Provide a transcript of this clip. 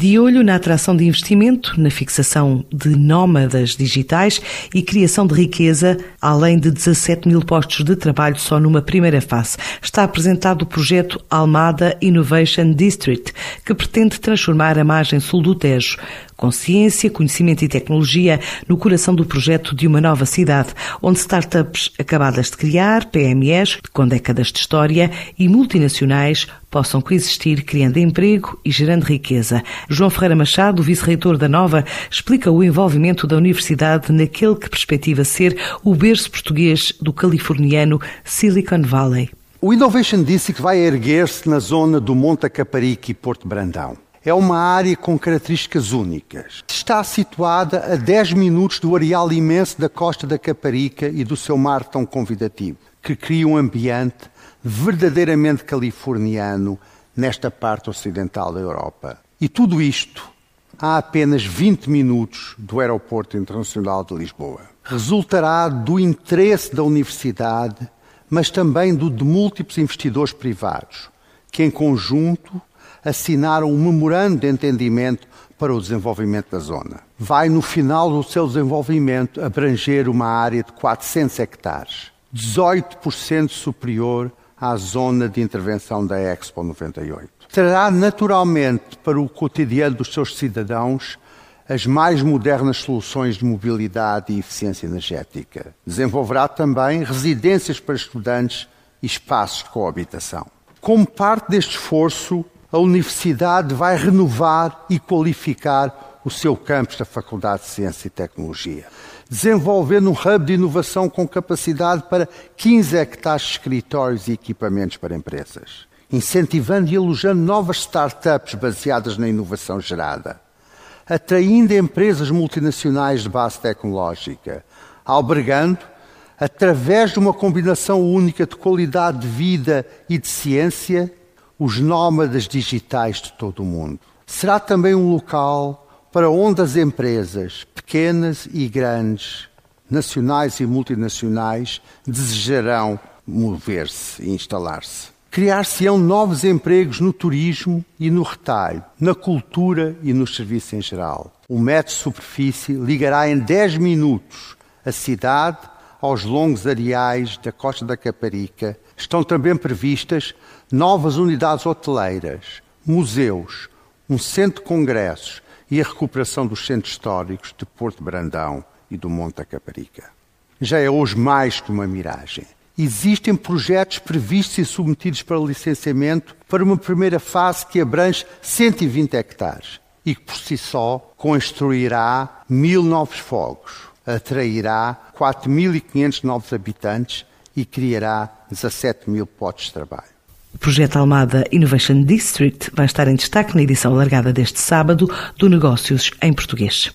De olho na atração de investimento, na fixação de nómadas digitais e criação de riqueza, além de 17 mil postos de trabalho só numa primeira fase, está apresentado o projeto Almada Innovation District, que pretende transformar a margem sul do Tejo, com ciência, conhecimento e tecnologia, no coração do projeto de uma nova cidade, onde startups acabadas de criar, PMEs, com décadas de história e multinacionais possam coexistir, criando emprego e gerando riqueza. João Ferreira Machado, vice-reitor da Nova, explica o envolvimento da universidade naquele que perspectiva ser o berço português do californiano Silicon Valley. O Innovation District vai erguer-se na zona do Monte Caparica e Porto Brandão. É uma área com características únicas. Está situada a 10 minutos do areal imenso da costa da Caparica e do seu mar tão convidativo, que cria um ambiente verdadeiramente californiano nesta parte ocidental da Europa. E tudo isto a apenas 20 minutos do Aeroporto Internacional de Lisboa. Resultará do interesse da universidade, mas também do de múltiplos investidores privados, que em conjunto assinaram um memorando de entendimento para o desenvolvimento da zona. Vai, no final do seu desenvolvimento, abranger uma área de 400 hectares, 18% superior à zona de intervenção da Expo 98. Trará naturalmente para o cotidiano dos seus cidadãos as mais modernas soluções de mobilidade e eficiência energética. Desenvolverá também residências para estudantes e espaços de coabitação. Como parte deste esforço, a Universidade vai renovar e qualificar o seu campus da Faculdade de Ciência e Tecnologia, desenvolvendo um hub de inovação com capacidade para 15 hectares de escritórios e equipamentos para empresas, incentivando e elogiando novas startups baseadas na inovação gerada, atraindo empresas multinacionais de base tecnológica, albergando, através de uma combinação única de qualidade de vida e de ciência, os nómadas digitais de todo o mundo. Será também um local para onde as empresas, pequenas e grandes, nacionais e multinacionais, desejarão mover-se e instalar-se. Criar-se-ão novos empregos no turismo e no retalho, na cultura e nos serviços em geral. O metro de superfície ligará em 10 minutos a cidade aos longos areais da Costa da Caparica. Estão também previstas novas unidades hoteleiras, museus, um centro de congressos, e a recuperação dos centros históricos de Porto Brandão e do Monte Caparica. Já é hoje mais que uma miragem. Existem projetos previstos e submetidos para licenciamento para uma primeira fase que abrange 120 hectares e que por si só construirá mil novos fogos, atrairá 4.500 novos habitantes e criará 17 mil postos de trabalho. Projeto Almada Innovation District vai estar em destaque na edição alargada deste sábado do Negócios em Português.